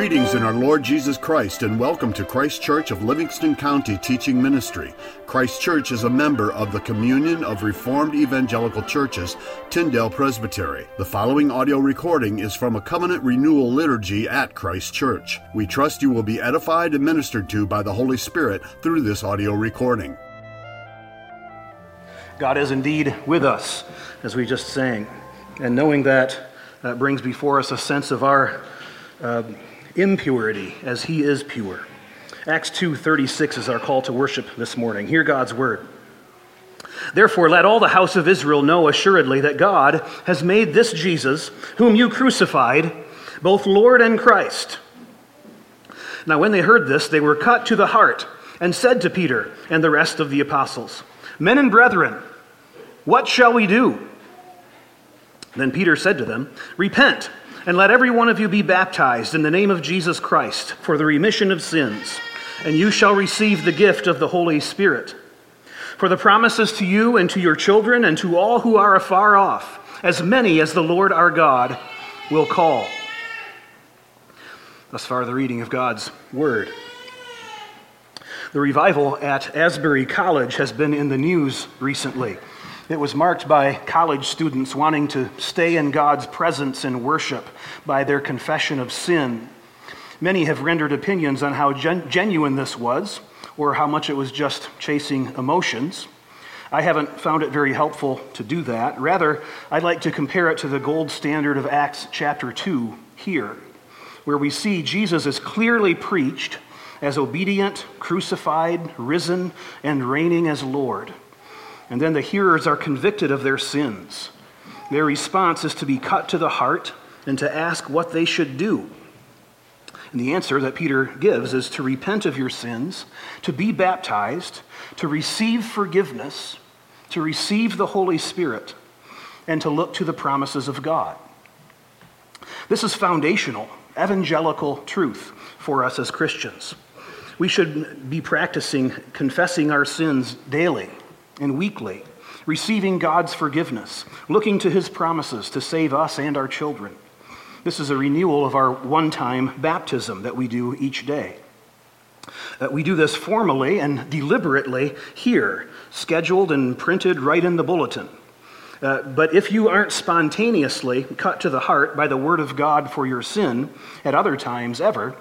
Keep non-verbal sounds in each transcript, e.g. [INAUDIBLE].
Greetings in our Lord Jesus Christ and welcome to Christ Church of Livingston County Teaching Ministry. Christ Church is a member of the Communion of Reformed Evangelical Churches, Tyndale Presbytery. The following audio recording is from a covenant renewal liturgy at Christ Church. We trust you will be edified and ministered to by the Holy Spirit through this audio recording. God is indeed with us, as we just sang. And knowing that, that brings before us a sense of our uh, impurity as he is pure. Acts 2:36 is our call to worship this morning. Hear God's word. Therefore, let all the house of Israel know assuredly that God has made this Jesus, whom you crucified, both Lord and Christ. Now, when they heard this, they were cut to the heart and said to Peter and the rest of the apostles, Men and brethren, what shall we do? Then Peter said to them, Repent and let every one of you be baptized in the name of Jesus Christ for the remission of sins, and you shall receive the gift of the Holy Spirit. For the promises to you and to your children and to all who are afar off, as many as the Lord our God will call. Thus far, the reading of God's Word. The revival at Asbury College has been in the news recently. It was marked by college students wanting to stay in God's presence and worship by their confession of sin. Many have rendered opinions on how gen- genuine this was or how much it was just chasing emotions. I haven't found it very helpful to do that. Rather, I'd like to compare it to the gold standard of Acts chapter 2 here, where we see Jesus is clearly preached as obedient, crucified, risen, and reigning as Lord. And then the hearers are convicted of their sins. Their response is to be cut to the heart and to ask what they should do. And the answer that Peter gives is to repent of your sins, to be baptized, to receive forgiveness, to receive the Holy Spirit, and to look to the promises of God. This is foundational, evangelical truth for us as Christians. We should be practicing confessing our sins daily and weekly, receiving God's forgiveness, looking to his promises to save us and our children. This is a renewal of our one time baptism that we do each day. Uh, we do this formally and deliberately here, scheduled and printed right in the bulletin. Uh, but if you aren't spontaneously cut to the heart by the word of God for your sin at other times ever,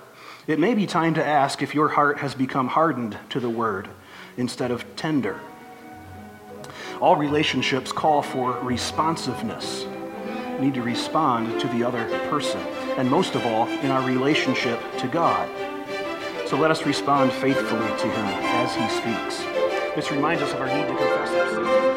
it may be time to ask if your heart has become hardened to the word instead of tender. All relationships call for responsiveness. We need to respond to the other person, and most of all, in our relationship to God. So let us respond faithfully to Him as He speaks. This reminds us of our need to confess our sins.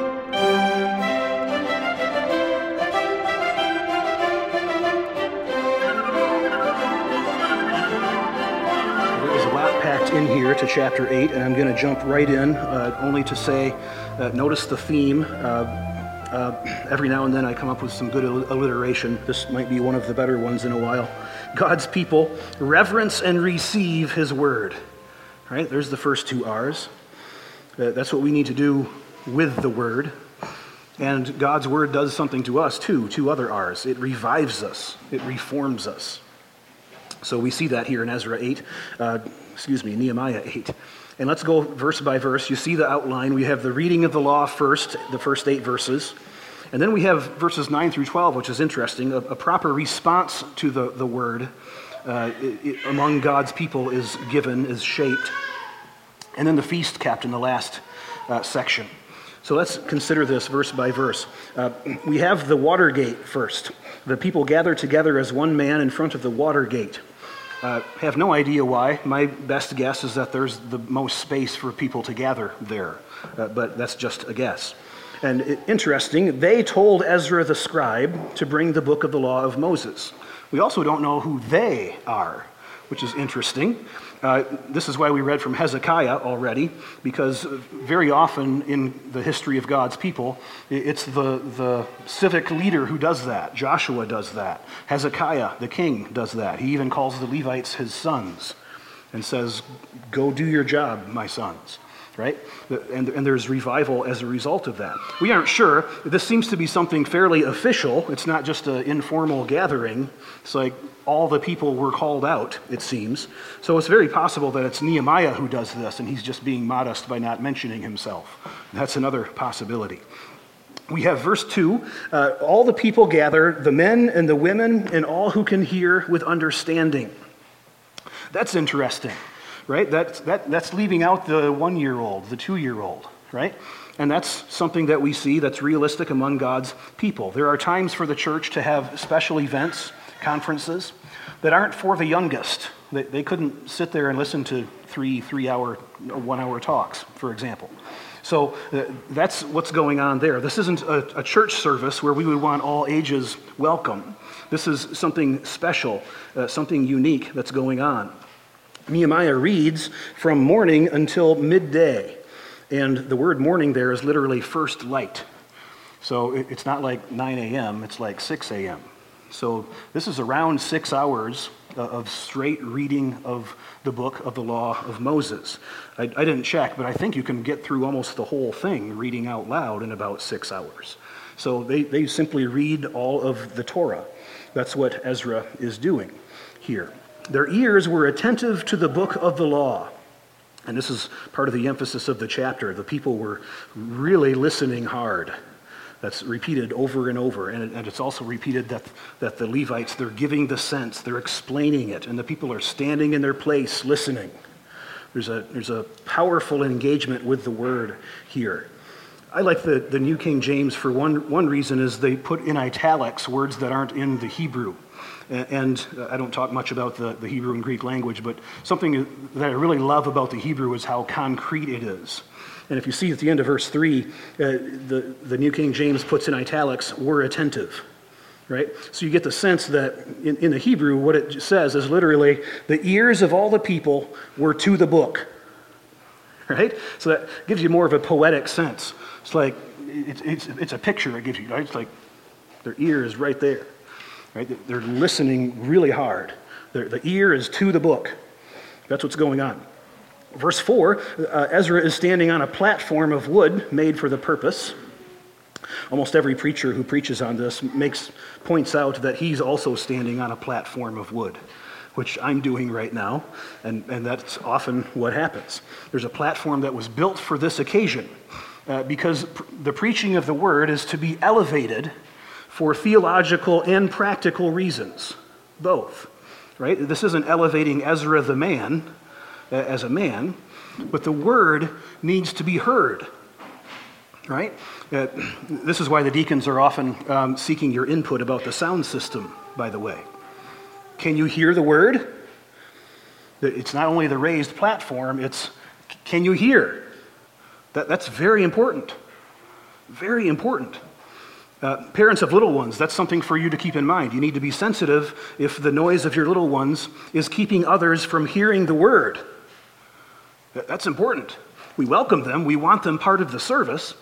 In here to chapter 8, and I'm going to jump right in, uh, only to say, uh, notice the theme. Uh, uh, every now and then I come up with some good alliteration. This might be one of the better ones in a while. God's people reverence and receive His word. All right, there's the first two R's. Uh, that's what we need to do with the word. And God's word does something to us too, two other R's. It revives us, it reforms us. So we see that here in Ezra 8, uh, excuse me, Nehemiah 8. And let's go verse by verse. You see the outline. We have the reading of the law first, the first eight verses. And then we have verses 9 through 12, which is interesting. A, a proper response to the, the word uh, it, it, among God's people is given, is shaped. And then the feast kept in the last uh, section. So let's consider this verse by verse. Uh, we have the water gate first. The people gather together as one man in front of the water gate. Uh, have no idea why. My best guess is that there's the most space for people to gather there, uh, but that's just a guess. And it, interesting, they told Ezra the scribe to bring the book of the law of Moses. We also don't know who they are, which is interesting. Uh, this is why we read from Hezekiah already, because very often in the history of God's people, it's the, the civic leader who does that. Joshua does that. Hezekiah, the king, does that. He even calls the Levites his sons and says, Go do your job, my sons. Right? And, and there's revival as a result of that. We aren't sure. This seems to be something fairly official. It's not just an informal gathering. It's like all the people were called out, it seems. So it's very possible that it's Nehemiah who does this, and he's just being modest by not mentioning himself. That's another possibility. We have verse 2 uh, all the people gather, the men and the women, and all who can hear with understanding. That's interesting right? That's, that, that's leaving out the one year old, the two year old, right? And that's something that we see that's realistic among God's people. There are times for the church to have special events, conferences, that aren't for the youngest. They, they couldn't sit there and listen to three, three hour, one hour talks, for example. So uh, that's what's going on there. This isn't a, a, church service where we would want all ages welcome. This is something special, uh, something unique that's going on. Nehemiah reads from morning until midday. And the word morning there is literally first light. So it's not like 9 a.m., it's like 6 a.m. So this is around six hours of straight reading of the book of the law of Moses. I, I, didn't check, but I think you can get through almost the whole thing reading out loud in about six hours. So they, they simply read all of the Torah. That's what Ezra is doing here. Their ears were attentive to the book of the law. And this is part of the emphasis of the chapter. The people were really listening hard. That's repeated over and over. And, it's also repeated that, that the Levites, they're giving the sense, they're explaining it, and the people are standing in their place listening. There's a, there's a powerful engagement with the word here. I like the, the New King James for one, one reason is they put in italics words that aren't in the Hebrew. And I don't talk much about the, the Hebrew and Greek language, but something that I really love about the Hebrew is how concrete it is. And if you see at the end of verse 3, uh, the, the New King James puts in italics, were attentive, right? So you get the sense that in, in the Hebrew, what it says is literally, the ears of all the people were to the book, [LAUGHS] right? So that gives you more of a poetic sense. It's like, it's, it's, it's a picture it gives you, right? It's like their ear is right there. Right? They're listening really hard. The ear is to the book. That's what's going on. Verse 4 uh, Ezra is standing on a platform of wood made for the purpose. Almost every preacher who preaches on this makes, points out that he's also standing on a platform of wood, which I'm doing right now, and, and that's often what happens. There's a platform that was built for this occasion uh, because pr- the preaching of the word is to be elevated for theological and practical reasons, both. Right? This isn't elevating Ezra the man uh, as a man, but the word needs to be heard. Right? Uh, this is why the deacons are often um, seeking your input about the sound system, by the way. Can you hear the word? It's not only the raised platform, it's can you hear? That, that's very important. Very important. Uh, parents of little ones, that's something for you to keep in mind. You need to be sensitive if the noise of your little ones is keeping others from hearing the word. That's important. We welcome them, we want them part of the service.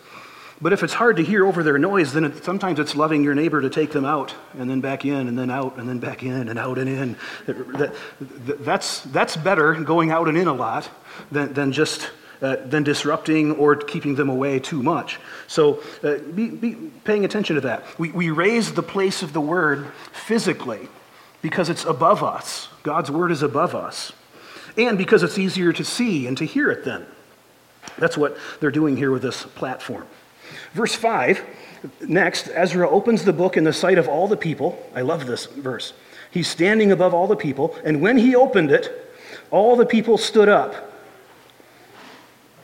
But if it's hard to hear over their noise, then it, sometimes it's loving your neighbor to take them out and then back in and then out and then back in and out and in. That, that, that's, that's better going out and in a lot than, than just uh, than disrupting or keeping them away too much. So uh, be, be paying attention to that. We, we raise the place of the word physically because it's above us. God's word is above us. And because it's easier to see and to hear it then. That's what they're doing here with this platform. Verse 5, next, Ezra opens the book in the sight of all the people. I love this verse. He's standing above all the people, and when he opened it, all the people stood up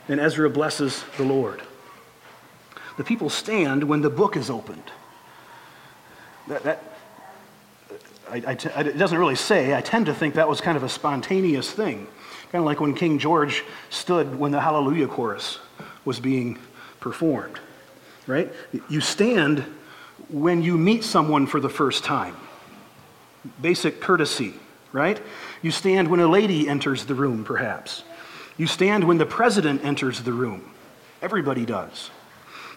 and Ezra blesses the Lord. The people stand when the book is opened. That, that I, I t- it doesn't really say. I tend to think that was kind of a spontaneous thing. Kind of like when King George stood when the Hallelujah chorus was being performed, right? You stand when you meet someone for the first time. Basic courtesy, right? You stand when a lady enters the room, perhaps. You stand when the president enters the room. Everybody does.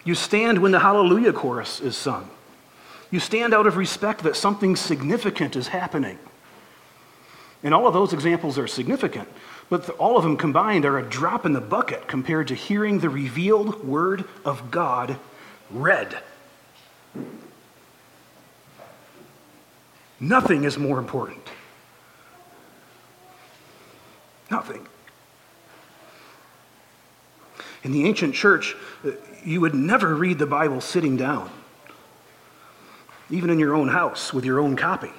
You stand when the Hallelujah chorus is sung. You stand out of respect that something significant is happening. And all of those examples are significant, But all of them combined are a drop in the bucket compared to hearing the revealed Word of God read. Nothing is more important. Nothing. In the ancient church, you would never read the Bible sitting down, even in your own house with your own copy.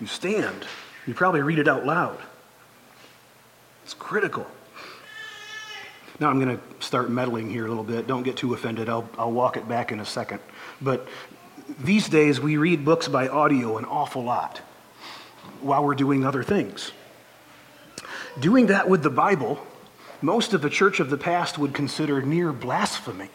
You stand, you probably read it out loud. It's critical. Now I'm going to start meddling here a little bit. Don't get too offended. I'll, I'll walk it back in a second. But these days, we read books by audio an awful lot while we're doing other things. Doing that with the Bible, most of the church of the past would consider near blasphemy.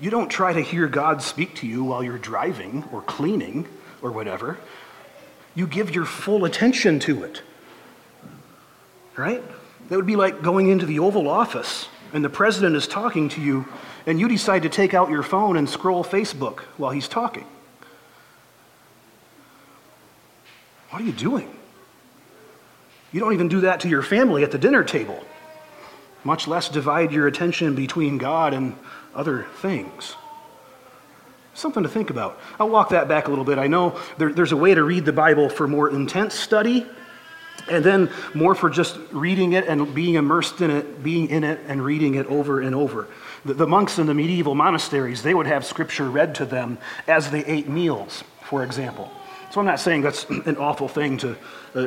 You don't try to hear God speak to you while you're driving or cleaning or whatever. You give your full attention to it. Right? That would be like going into the Oval Office and the president is talking to you and you decide to take out your phone and scroll Facebook while he's talking. What are you doing? You don't even do that to your family at the dinner table, much less divide your attention between God and other things. Something to think about. I'll walk that back a little bit. I know there, there's a way to read the Bible for more intense study, and then more for just reading it and being immersed in it, being in it, and reading it over and over. The, the monks in the medieval monasteries, they would have scripture read to them as they ate meals, for example. So I'm not saying that's an awful thing to, uh,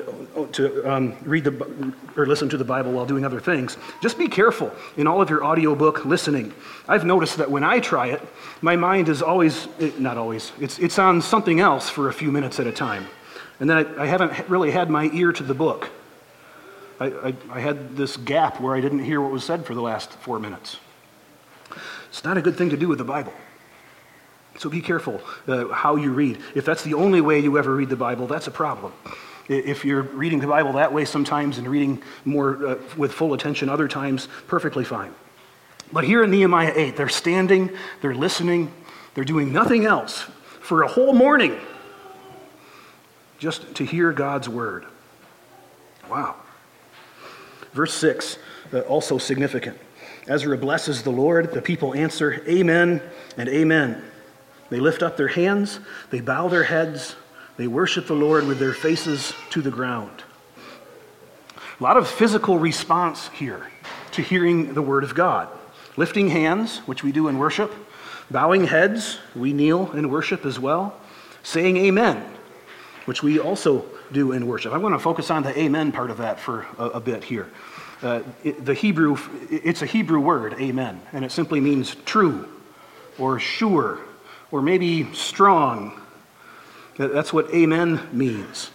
to um, read the, or listen to the Bible while doing other things. Just be careful in all of your audiobook listening. I've noticed that when I try it, my mind is always, eh, not always, it's, it's on something else for a few minutes at a time. And then I, I haven't really had my ear to the book. I, I, I had this gap where I didn't hear what was said for the last four minutes. It's not a good thing to do with the Bible. So be careful uh, how you read. If that's the only way you ever read the Bible, that's a problem. If you're reading the Bible that way sometimes and reading more uh, with full attention other times, perfectly fine. But here in Nehemiah 8, they're standing, they're listening, they're doing nothing else for a whole morning just to hear God's word. Wow. Verse 6, uh, also significant. Ezra blesses the Lord. The people answer, Amen and Amen. They lift up their hands, they bow their heads, they worship the Lord with their faces to the ground. A lot of physical response here to hearing the word of God. Lifting hands, which we do in worship, bowing heads, we kneel in worship as well, saying amen, which we also do in worship. I want to focus on the amen part of that for a, a bit here. Uh, it, the Hebrew, it's a Hebrew word, amen, and it simply means true or sure or maybe strong. That's what amen means.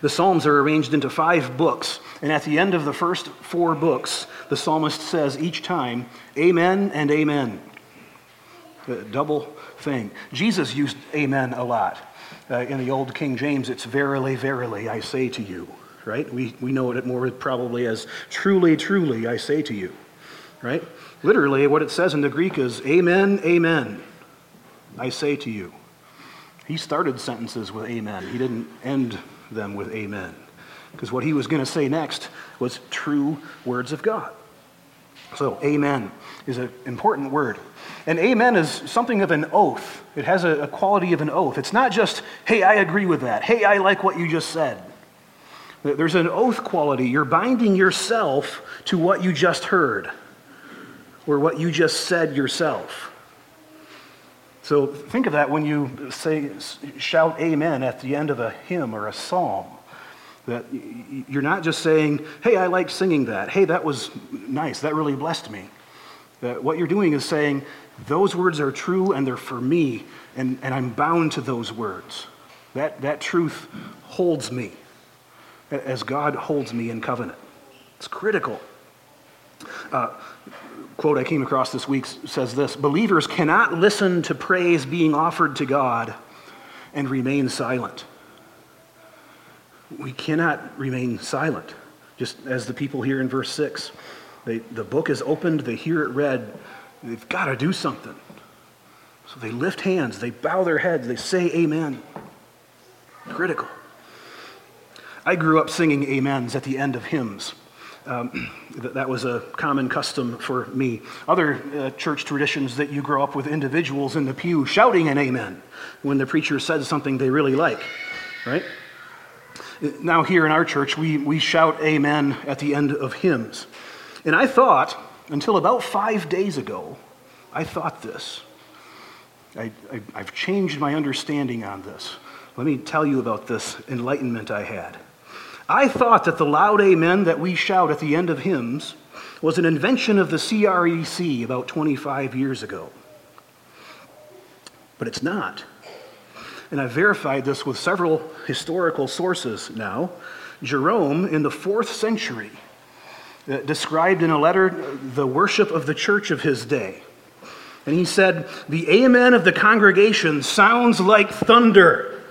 The Psalms are arranged into five books, and at the end of the first four books, the psalmist says each time, Amen and Amen. A double thing. Jesus used Amen a lot. Uh, in the Old King James, it's verily, verily, I say to you right? We, we know it more probably as truly, truly, I say to you, right? Literally, what it says in the Greek is, Amen, Amen, I say to you. He started sentences with Amen, he didn't end them with Amen. Because what he was going to say next was true words of God. So, Amen is an important word. And amen is something of an oath. It has a, a, quality of an oath. It's not just, hey, I agree with that. Hey, I like what you just said. There's an oath quality. You're binding yourself to what you just heard or what you just said yourself. So think of that when you say, shout amen at the end of a hymn or a psalm. That you're not just saying, hey, I like singing that. Hey, that was nice. That really blessed me. That what you're doing is saying, those words are true and they're for me, and, and I'm bound to those words. That, that truth holds me as God holds me in covenant. It's critical. Uh, quote I came across this week says this Believers cannot listen to praise being offered to God and remain silent. We cannot remain silent, just as the people here in verse 6. They, the book is opened, they hear it read, they've got to do something. So they lift hands, they bow their heads, they say amen. Critical. I grew up singing amens at the end of hymns. Um, that was a common custom for me. Other uh, church traditions that you grow up with individuals in the pew shouting an amen when the preacher says something they really like, right? Now, here in our church, we, we shout amen at the end of hymns. And I thought, until about five days ago, I thought this. I, I, I've changed my understanding on this. Let me tell you about this enlightenment I had. I thought that the loud amen that we shout at the end of hymns was an invention of the CREC about 25 years ago. But it's not. And I've verified this with several historical sources now. Jerome, in the fourth century, uh, described in a letter the worship of the church of his day. And he said, The amen of the congregation sounds like thunder.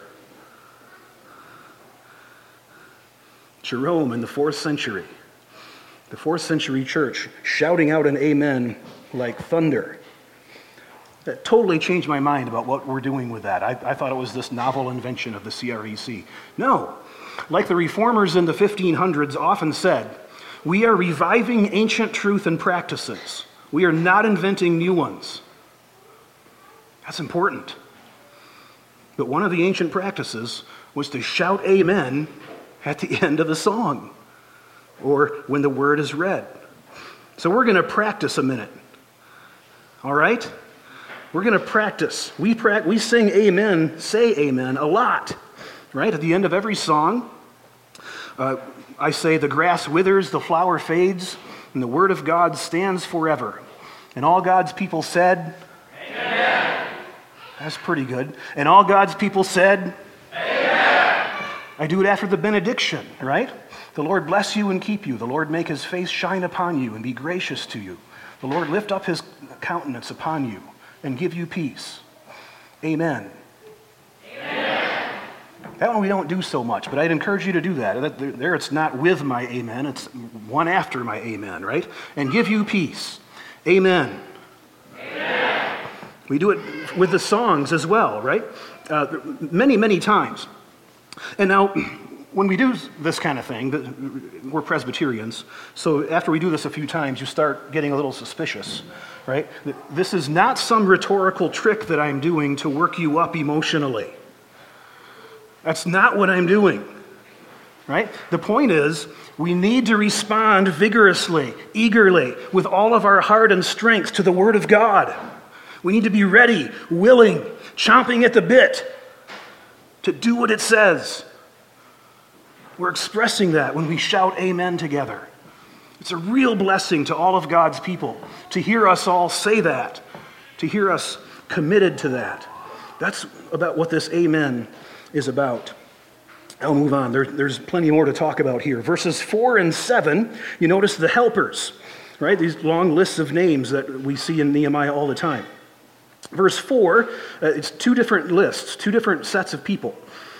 Jerome in the fourth century, the fourth century church, shouting out an amen like thunder. That totally changed my mind about what we're doing with that. I, I thought it was this novel invention of the CREC. No. Like the reformers in the 1500s often said, we are reviving ancient truth and practices. We are not inventing new ones. That's important. But one of the ancient practices was to shout amen at the [LAUGHS] end of the song or when the word is read. So we're going to practice a minute. All right? We're going to practice. We, pra- we sing amen, say amen a lot, right? At the end of every song, uh, I say, The grass withers, the flower fades, and the word of God stands forever. And all God's people said, Amen. That's pretty good. And all God's people said. I do it after the benediction, right? The Lord bless you and keep you. The Lord make his face shine upon you and be gracious to you. The Lord lift up his countenance upon you and give you peace. Amen. That one we don't do so much, but I'd encourage you to do that. There it's not with my amen, it's one after my amen, right? And give you peace. Amen. Amen. We do it with the songs as well, right? Uh, many, many times. And now, when we do this kind of thing, we're Presbyterians, so after we do this a few times, you start getting a little suspicious right? This is not some rhetorical trick that I'm doing to work you up emotionally. That's not what I'm doing, right? The point is, we need to respond vigorously, eagerly, with all of our heart and strength to the Word of God. We need to be ready, willing, chomping at the bit to do what it says. We're expressing that when we shout amen together. It's a real blessing to all of God's people to hear us all say that, to hear us committed to that. That's about what this amen is about. I'll move on. There, there's plenty more to talk about here. Verses 4 and 7, you notice the helpers, right? These long lists of names that we see in Nehemiah all the time. Verse 4, uh, it's two different lists, two different sets of people.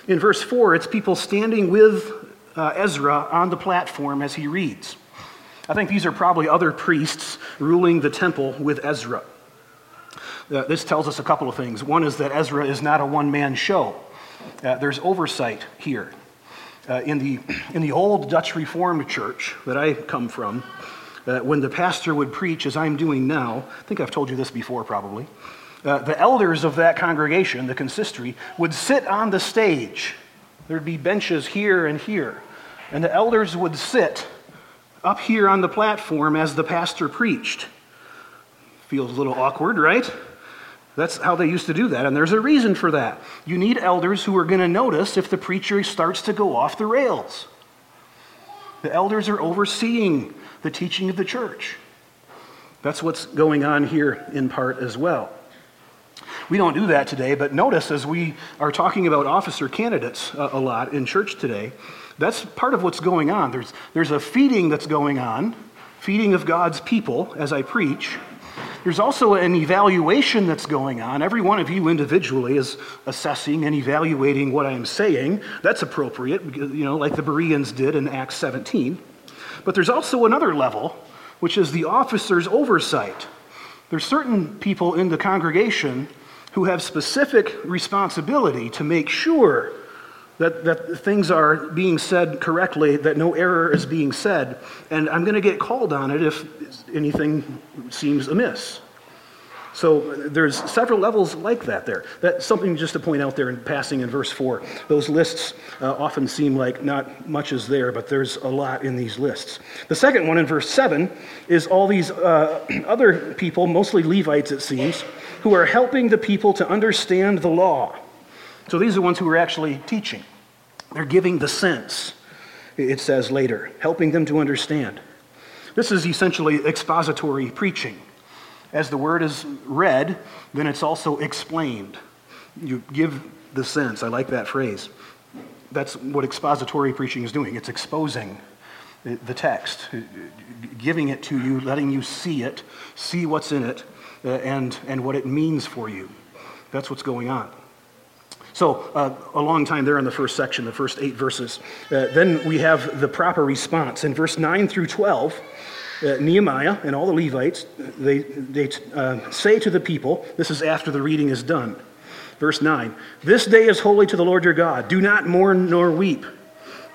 In verse 4, it's people standing with uh, Ezra on the platform as he reads. I think these are probably other priests ruling the temple with Ezra. Uh, this tells us a couple of things. One is that Ezra is not a one man show, uh, there's oversight here. Uh, in, the, in the old Dutch Reformed church that I come from, uh, when the pastor would preach, as I'm doing now, I think I've told you this before probably, uh, the elders of that congregation, the consistory, would sit on the stage. There'd be benches here and here. And the elders would sit up here on the platform as the pastor preached. Feels a little awkward, right? That's how they used to do that, and there's a reason for that. You need elders who are going to notice if the preacher starts to go off the rails. The elders are overseeing the teaching of the church. That's what's going on here in part as well. We don't do that today, but notice as we are talking about officer candidates uh, a, lot in church today, that's part of what's going on. There's, there's a feeding that's going on, feeding of God's people as I preach. There's also an evaluation that's going on. Every one of you individually is assessing and evaluating what I am saying. That's appropriate, you know, like the Bereans did in Acts 17. But there's also another level, which is the officer's oversight. There's certain people in the congregation who have specific responsibility to make sure that, that things are being said correctly, that no error is being said, and I'm going to get called on it if anything seems amiss. So there's several levels like that there. That's something just to point out there in passing in verse 4. Those lists uh, often seem like not much is there, but there's a lot in these lists. The second one in verse 7 is all these uh, [CLEARS THROAT] other people, mostly Levites it seems, who are helping the people to understand the law. So these are the ones who are actually teaching. They're giving the sense, it says later, helping them to understand. This is essentially expository preaching. As the word is read, then it's also explained. You give the sense. I like that phrase. That's what expository preaching is doing. It's exposing the text, giving it to you, letting you see it, see what's in it, and, and what it means for you. That's what's going on. So, uh, a long time there in the first section, the first eight verses. Uh, then we have the proper response. In verse 9 through 12, uh, Nehemiah and all the Levites, they, they uh, say to the people, this is after the reading is done. Verse 9 This day is holy to the Lord your God. Do not mourn nor weep,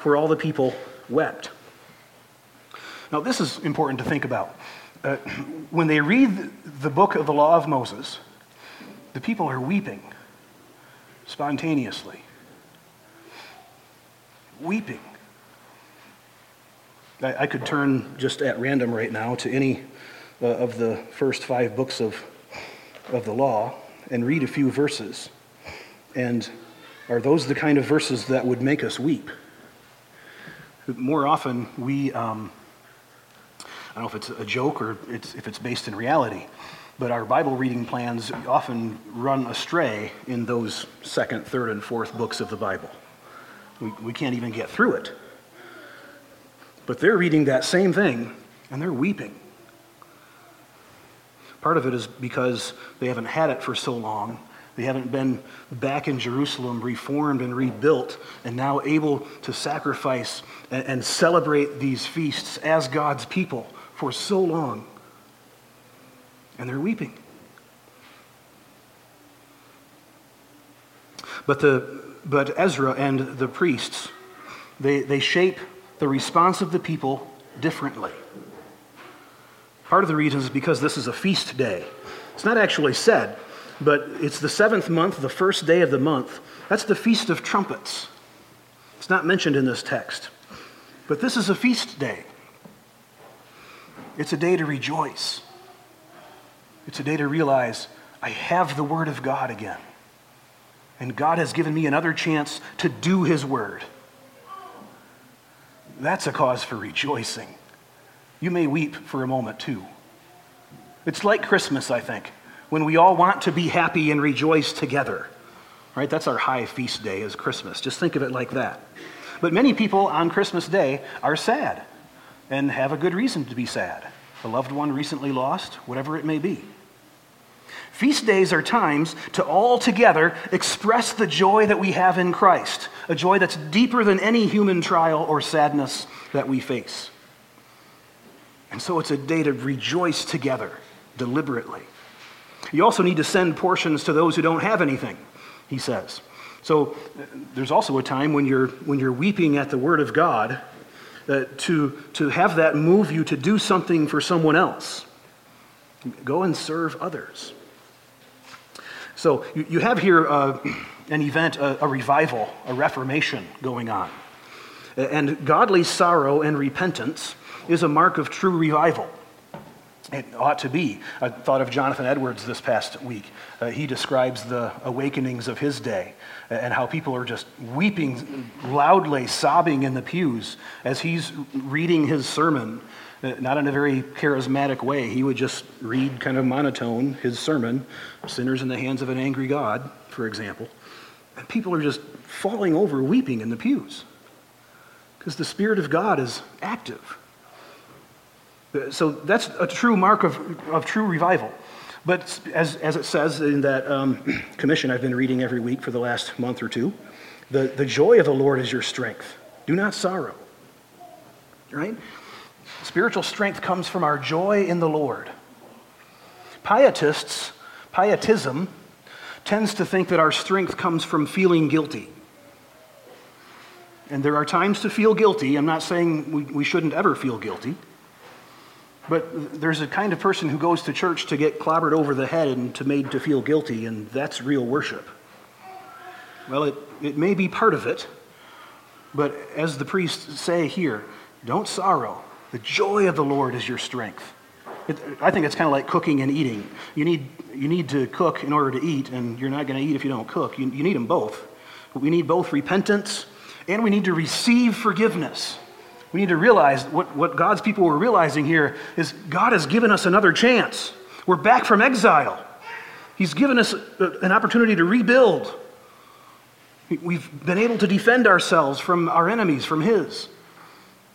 for all the people wept. Now, this is important to think about. Uh, when they read the book of the law of Moses, the people are weeping spontaneously. Weeping. I, I could turn just at random right now to any uh, of the first five books of, of the law and read a few verses. And are those the kind of verses that would make us weep? More often, we, um, don't know if it's a joke or it's, if it's based in reality, but our Bible reading plans often run astray in those second, third, and fourth books of the Bible. We, we can't even get through it. But they're reading that same thing and they're weeping. Part of it is because they haven't had it for so long. They haven't been back in Jerusalem, reformed and rebuilt, and now able to sacrifice and, and celebrate these feasts as God's people for so long. And they're weeping. But, the, but Ezra and the priests, they, they shape the response of the people differently. Part of the reason is because this is a feast day. It's not actually said, but it's the seventh month, the first day of the month. That's the Feast of Trumpets. It's not mentioned in this text. But this is a feast day. It's a day to rejoice. It's a day to realize I have the Word of God again. And God has given me another chance to do His Word. That's a cause for rejoicing. You may weep for a moment too. It's like Christmas, I think, when we all want to be happy and rejoice together. Right? That's our high feast day is Christmas. Just think of it like that. But many people on Christmas Day are sad and have a good reason to be sad. A loved one recently lost, whatever it may be. Feast days are times to all together express the joy that we have in Christ, a joy that's deeper than any human trial or sadness that we face. And so it's a day to rejoice together deliberately. You also need to send portions to those who don't have anything, he says. So uh, there's also a time when you're, when you're weeping at the Word of God uh, to, to have that move you to do something for someone else. Go and serve others. So you, you have here uh, an event, a, a revival, a reformation going on. And godly sorrow and repentance is a mark of true revival. It ought to be. I thought of Jonathan Edwards this past week. Uh, he describes the awakenings of his day and how people are just weeping loudly, sobbing in the pews as he's reading his sermon uh, not in a very charismatic way. He would just read kind of monotone his sermon, Sinners in the Hands of an Angry God, for example. And people are just falling over, weeping in the pews because the Spirit of God is active. So that's a true mark of, of true revival. But as, as it says in that um, [CLEARS THROAT] commission I've been reading every week for the last month or two, the, the joy of the Lord is your strength. Do not sorrow. Right? Spiritual strength comes from our joy in the Lord. Pietists, pietism, tends to think that our strength comes from feeling guilty. And there are times to feel guilty. I'm not saying we, we shouldn't ever feel guilty. But there's a kind of person who goes to church to get clobbered over the head and to made to feel guilty, and that's real worship. Well, it, it may be part of it, but as the priests say here, don't sorrow. The joy of the Lord is your strength. It, I think it's kind of like cooking and eating. You need, you need to cook in order to eat, and you're not going to eat if you don't cook. You, you need them both. We need both repentance and we need to receive forgiveness. We need to realize what, what God's people were realizing here is God has given us another chance. We're back from exile. He's given us an opportunity to rebuild. We've been able to defend ourselves from our enemies, from His.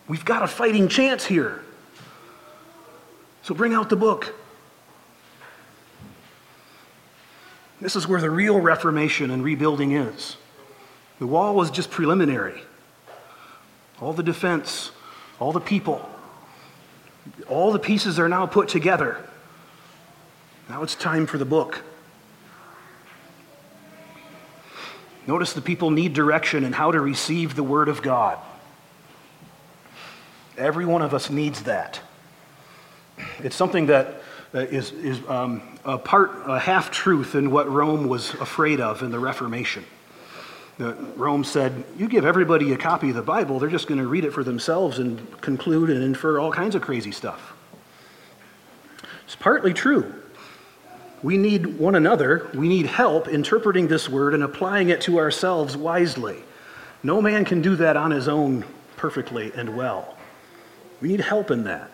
We've got a fighting chance here. So bring out the book. This is where the real reformation and rebuilding is. The wall was just preliminary. All the defense, all the people, all the pieces are now put together. Now it's time for the book. Notice the people need direction and how to receive the Word of God. Every one of us needs that. It's something that is, is um, a part, a half truth in what Rome was afraid of in the Reformation. Rome said, You give everybody a copy of the Bible, they're just going to read it for themselves and conclude and infer all kinds of crazy stuff. It's partly true. We need one another. We need help interpreting this word and applying it to ourselves wisely. No man can do that on his own perfectly and well. We need help in that.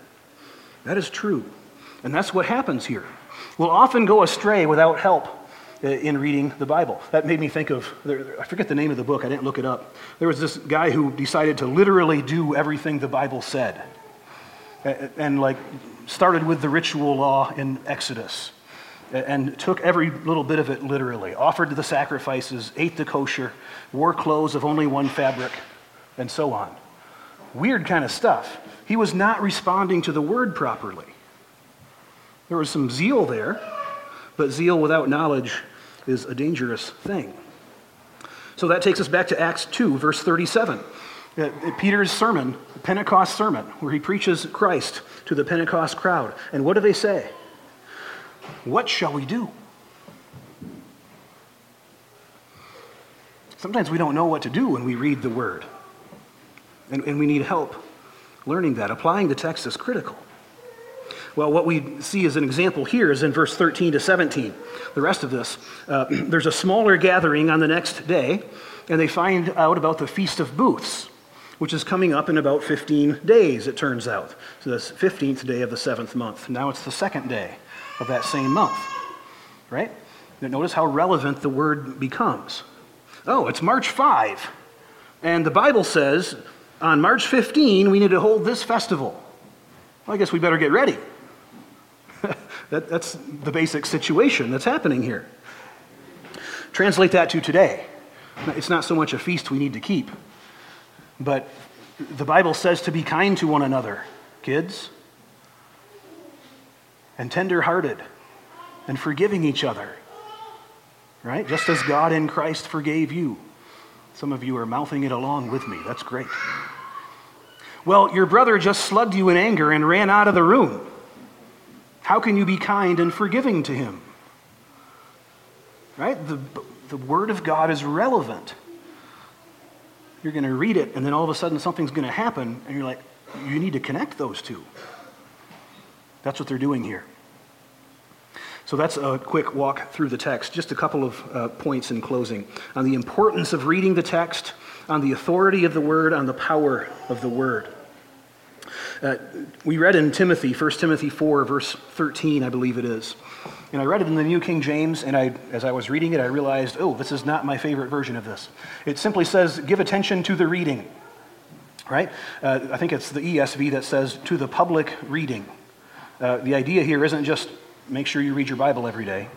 That is true. And that's what happens here. We'll often go astray without help Uh, in reading the Bible. That made me think of, I forget the name of the book, I didn't look it up. There was this guy who decided to literally do everything the Bible said. And, like started with the ritual law in Exodus and took every little bit of it literally, offered the sacrifices, ate the kosher, wore clothes of only one fabric, and so on. Weird kind of stuff. He was not responding to the word properly. There was some zeal there, but zeal without knowledge is a dangerous thing. So that takes us back to Acts 2, verse 37. Uh, Peter's sermon, the Pentecost sermon, where he preaches Christ to the Pentecost crowd. And what do they say? What shall we do? Sometimes we don't know what to do when we read the word. And, and we need help learning that. Applying the text is critical. Well, what we see as an example here is in verse 13 to 17. The rest of this, uh, [CLEARS THROAT] there's a smaller gathering on the next day, and they find out about the Feast of Booths, which is coming up in about 15 days, it turns out. So that's 15th day of the seventh month. Now it's the second day of that same month, right? Notice how relevant the word becomes. Oh, it's March 5. And the Bible says on March 15, we need to hold this festival. Well, I guess we better get ready. That, that's the basic situation that's happening here. Translate that to today. It's not so much a feast we need to keep, but the Bible says to be kind to one another, kids, and tender hearted, and forgiving each other, right? Just as God in Christ forgave you. Some of you are mouthing it along with me. That's great. Well, your brother just slugged you in anger and ran out of the room. How can you be kind and forgiving to him? Right? The, the Word of God is relevant. You're going to read it, and then all of a sudden something's going to happen, and you're like, you need to connect those two. That's what they're doing here. So that's a quick walk through the text. Just a couple of uh, points in closing on the importance of reading the text, on the authority of the word, on the power of the word. Uh, we read in Timothy, 1 Timothy 4, verse 13, I believe it is. And I read it in the New King James, and I, as I was reading it, I realized, oh, this is not my favorite version of this. It simply says, give attention to the reading, right? Uh, I think it's the ESV that says, to the public reading. Uh, the idea here isn't just make sure you read your Bible every day.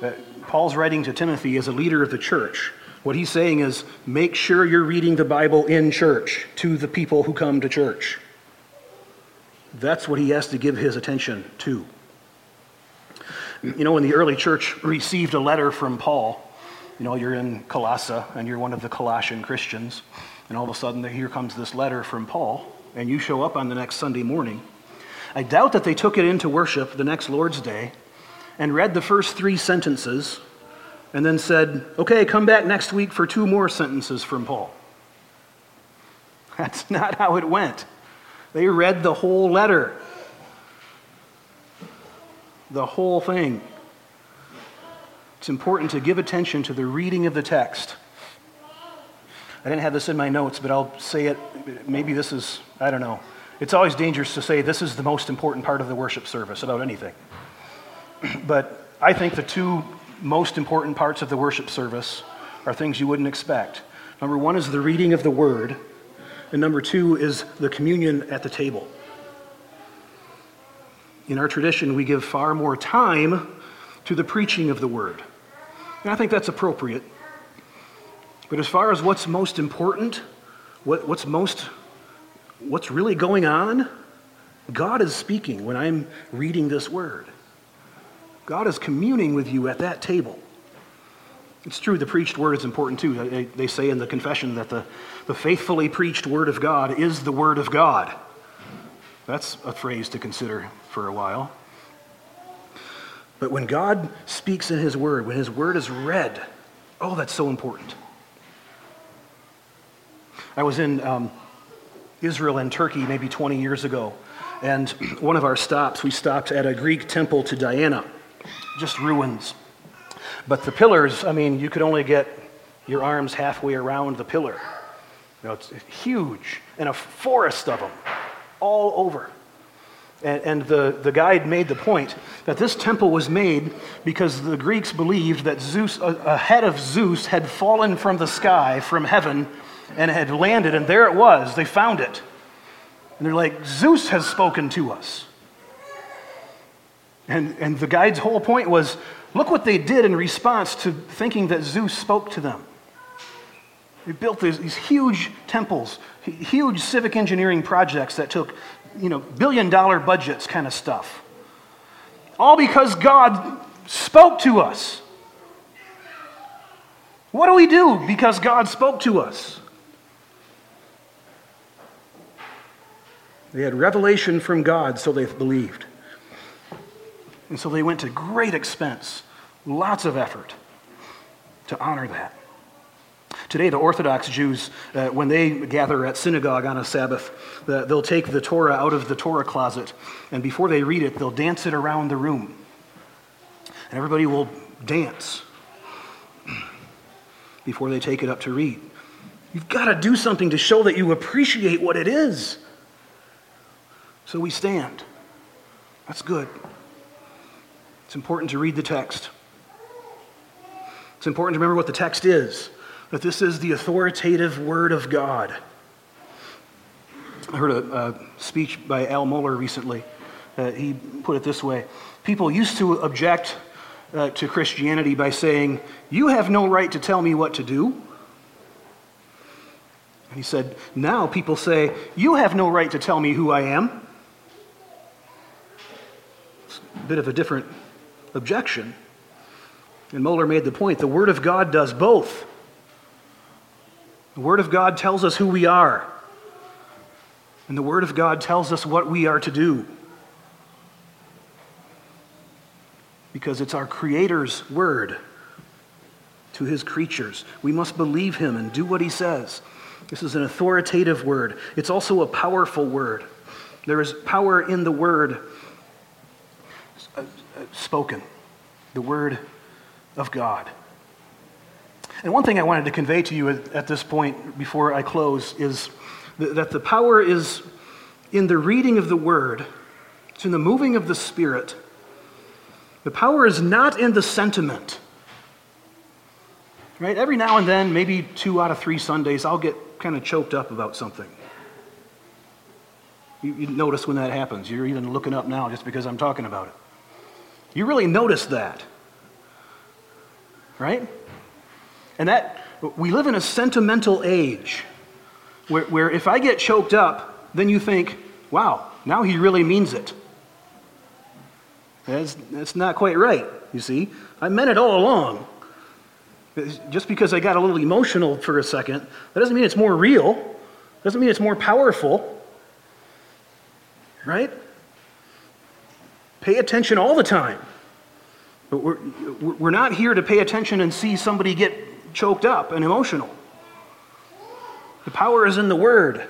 Uh, Paul's writing to Timothy as a leader of the church. What he's saying is make sure you're reading the Bible in church to the people who come to church. That's what he has to give his attention to. You know, when the early church received a letter from Paul, you know, you're in Colossae and you're one of the Colossian Christians. And all of a sudden, here comes this letter from Paul, and you show up on the next Sunday morning. I doubt that they took it into worship the next Lord's Day and read the first three sentences and then said, okay, come back next week for two more sentences from Paul. [LAUGHS] That's not how it went. They read the whole letter, the whole thing. It's important to give attention to the reading of the text. I didn't have this in my notes, but I'll say it. Maybe this is, I don't know. It's always dangerous to say this is the most important part of the worship service about anything. [CLEARS THROAT] but I think the two most important parts of the worship service are things you wouldn't expect. Number one is the reading of the word, and number two is the communion at the table. In our tradition, we give far more time to the preaching of the word. And I think that's appropriate. But as far as what's most important, what, what's most, what's really going on, God is speaking when I'm reading this word. God is communing with you at that table. It's true, the preached word is important too. They, say in the confession that the, the faithfully preached word of God is the word of God. That's a phrase to consider for a while. But when God speaks in his word, when his word is read, oh, that's so important. I was in um, Israel and Turkey maybe 20 years ago, and [CLEARS THROAT] one of our stops, we stopped at a Greek temple to Diana just ruins. But the pillars, I mean, you could only get your arms halfway around the pillar. You know, it's huge, and a forest of them all over. And, and, the, the guide made the point that this temple was made because the Greeks believed that Zeus, a, a head of Zeus had fallen from the sky, from heaven, and had landed, and there it was. They found it. And they're like, Zeus has spoken to us. And, and the guide's whole point was look what they did in response to thinking that Zeus spoke to them. They built these, these huge temples, huge civic engineering projects that took, you know, billion dollar budgets kind of stuff. All because God spoke to us. What do we do because God spoke to us? They had revelation from God, so they believed. And so they went to great expense, lots of effort to honor that. Today, the Orthodox Jews, uh, when they gather at synagogue on a Sabbath, uh, they'll take the Torah out of the Torah closet, and before they read it, they'll dance it around the room. And everybody will dance [CLEARS THROAT] before they take it up to read. You've got to do something to show that you appreciate what it is. So we stand. That's good. It's important to read the text. It's important to remember what the text is that this is the authoritative Word of God. I heard a, a speech by Al Mohler recently. Uh, he put it this way People used to object uh, to Christianity by saying, You have no right to tell me what to do. And he said, Now people say, You have no right to tell me who I am. It's a bit of a different objection. And Mohler made the point the Word of God does both. The Word of God tells us who we are, and the Word of God tells us what we are to do. Because it's our Creator's Word to His creatures. We must believe Him and do what He says. This is an authoritative word, it's also a powerful word. There is power in the Word spoken, the Word of God. And one thing I wanted to convey to you at, at this point before I close is th- that the power is in the reading of the Word, it's in the moving of the Spirit. The power is not in the sentiment. Right? Every now and then, maybe two out of three Sundays, I'll get kind of choked up about something. You, you notice when that happens. You're even looking up now just because I'm talking about it. You really notice that. Right? And that, we live in a sentimental age where, where if I get choked up, then you think, wow, now he really means it. That's, that's not quite right, you see. I meant it all along. Just because I got a little emotional for a second, that doesn't mean it's more real. Doesn't mean it's more powerful. Right? Pay attention all the time. But we're, we're not here to pay attention and see somebody get choked up and emotional. The power is in the Word.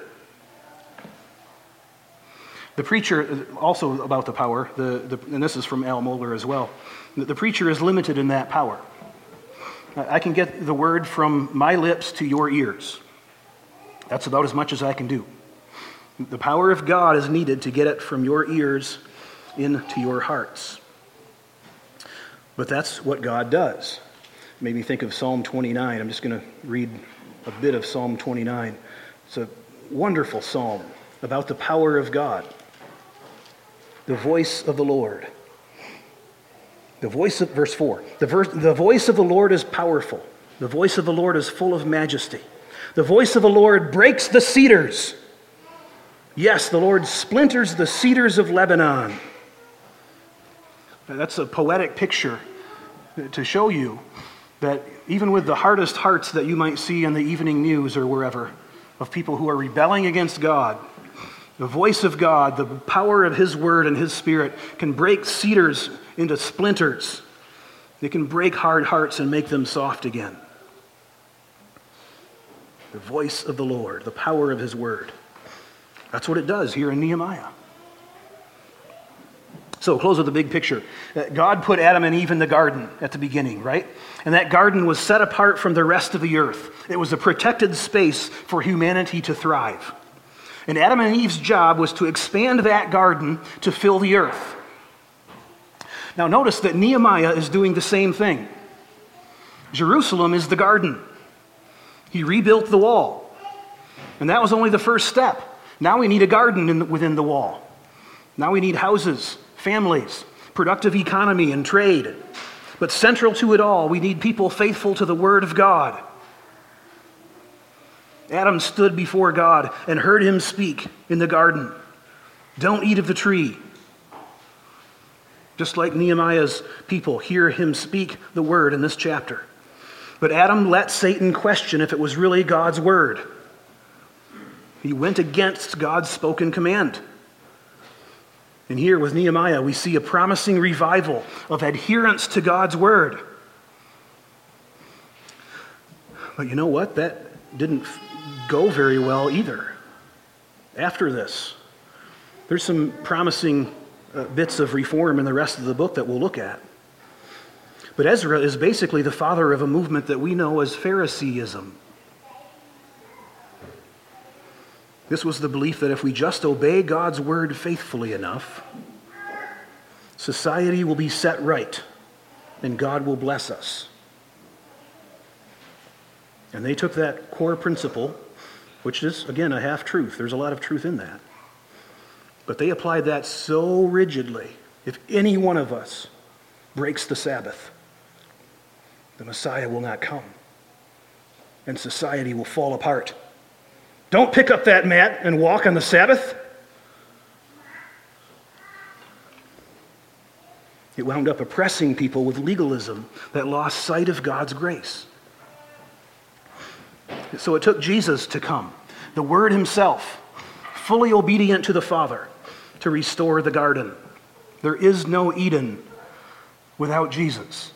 The preacher, also about the power, the, the, and this is from Al Mohler as well, the preacher is limited in that power. I can get the word from my lips to your ears. That's about as much as I can do. The power of God is needed to get it from your ears into your hearts. But that's what God does. Made me think of Psalm 29. I'm just going to read a bit of Psalm 29. It's a wonderful psalm about the power of God the voice of the Lord. The voice of, verse 4 the, verse, the voice of the Lord is powerful, the voice of the Lord is full of majesty. The voice of the Lord breaks the cedars. Yes, the Lord splinters the cedars of Lebanon. That's a poetic picture to show you that even with the hardest hearts that you might see in the evening news or wherever, of people who are rebelling against God, the voice of God, the power of His Word and His Spirit can break cedars into splinters. It can break hard hearts and make them soft again. The voice of the Lord, the power of His Word. That's what it does here in Nehemiah. So, close with the big picture. Uh, God put Adam and Eve in the garden at the beginning, right? And that garden was set apart from the rest of the earth. It was a protected space for humanity to thrive. And Adam and Eve's job was to expand that garden to fill the earth. Now, notice that Nehemiah is doing the same thing. Jerusalem is the garden. He rebuilt the wall. And that was only the first step. Now we need a garden the, within the wall. Now we need houses, families, productive economy, and trade. But central to it all, we need people faithful to the Word of God Adam stood before God and heard him speak in the garden Don't eat of the tree. Just like Nehemiah's people hear him speak the word in this chapter. But Adam let Satan question if it was really God's word. He went against God's spoken command. And here with Nehemiah, we see a promising revival of adherence to God's word. But you know what? That didn't go very well either after this. There's some promising uh, bits of reform in the rest of the book that we'll look at. But Ezra is basically the father of a movement that we know as Phariseeism. This was the belief that if we just obey God's word faithfully enough, society will be set right and God will bless us. And they took that core principle which is, again, a half truth. There's a lot of truth in that. But they applied that so rigidly. If any one of us breaks the Sabbath, the Messiah will not come, and society will fall apart. Don't pick up that mat and walk on the Sabbath. It wound up oppressing people with legalism that lost sight of God's grace. So it took Jesus to come, the Word Himself, fully obedient to the Father, to restore the garden. There is no Eden without Jesus.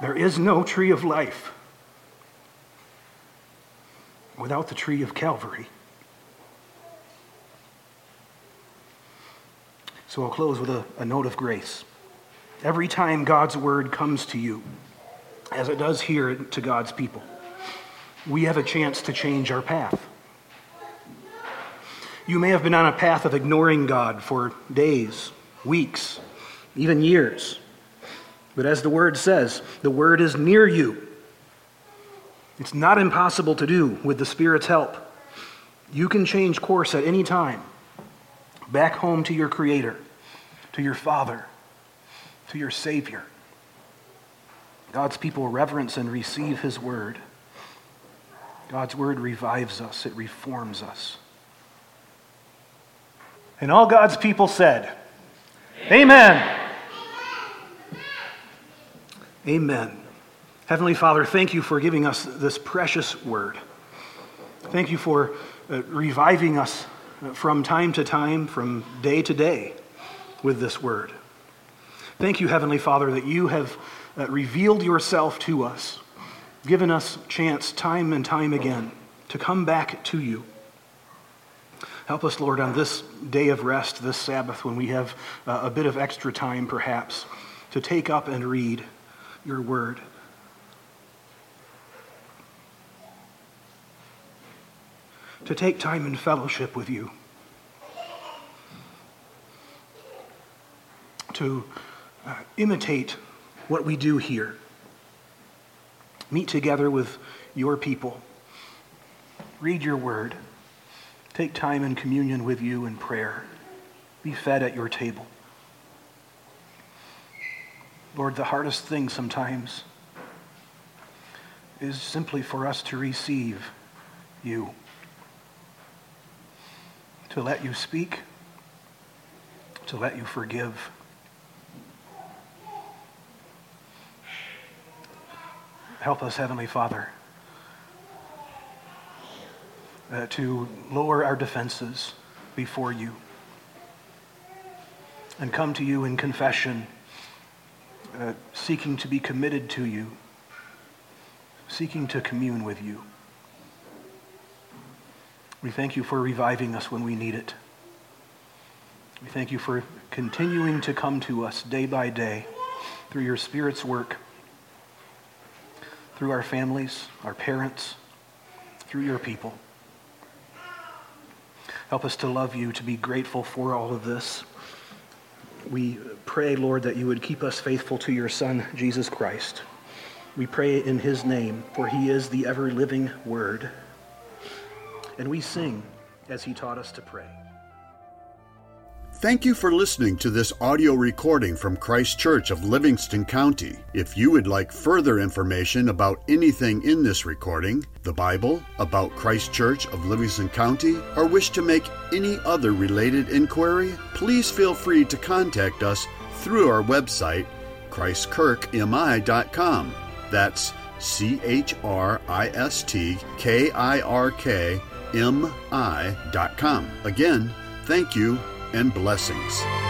There is no tree of life without the tree of Calvary. So I'll close with a, a note of grace. Every time God's word comes to you, as it does here to God's people, we have a chance to change our path. You may have been on a path of ignoring God for days, weeks, even years. But as the word says, the word is near you. It's not impossible to do with the Spirit's help. You can change course at any time, back home to your Creator, to your Father to your Savior. God's people reverence and receive His word. God's word revives us, it reforms us. And all God's people said, Amen. Amen. Amen. Heavenly Father, thank you for giving us this precious word. Thank you for uh, reviving us uh, from time to time, from day to day, with this word. Thank you, Heavenly Father, that you have uh, revealed yourself to us, given us chance time and time again to come back to you. Help us, Lord, on this day of rest, this Sabbath, when we have uh, a bit of extra time, perhaps, to take up and read your word. To take time in fellowship with you. To uh, imitate what we do here. Meet together with your people. Read your word. Take time in communion with you in prayer. Be fed at your table. Lord, the hardest thing sometimes is simply for us to receive you, to let you speak, to let you forgive. Help us, Heavenly Father, uh, to lower our defenses before you and come to you in confession uh, seeking to be committed to you, seeking to commune with you. We thank you for reviving us when we need it. We thank you for continuing to come to us day by day through your Spirit's work, through our families, our parents, through your people. Help us to love you, to be grateful for all of this. We pray, Lord, that you would keep us faithful to your Son, Jesus Christ. We pray in his name, for he is the ever living Word. And we sing as he taught us to pray. Thank you for listening to this audio recording from Christ Kirk of Livingston County. If you would like further information about anything in this recording, the Bible, about Christ Kirk of Livingston County, or wish to make any other related inquiry, please feel free to contact us through our website, christkirkmi.com. That's C H R I S T K I R K M I.com. Again, thank you and blessings.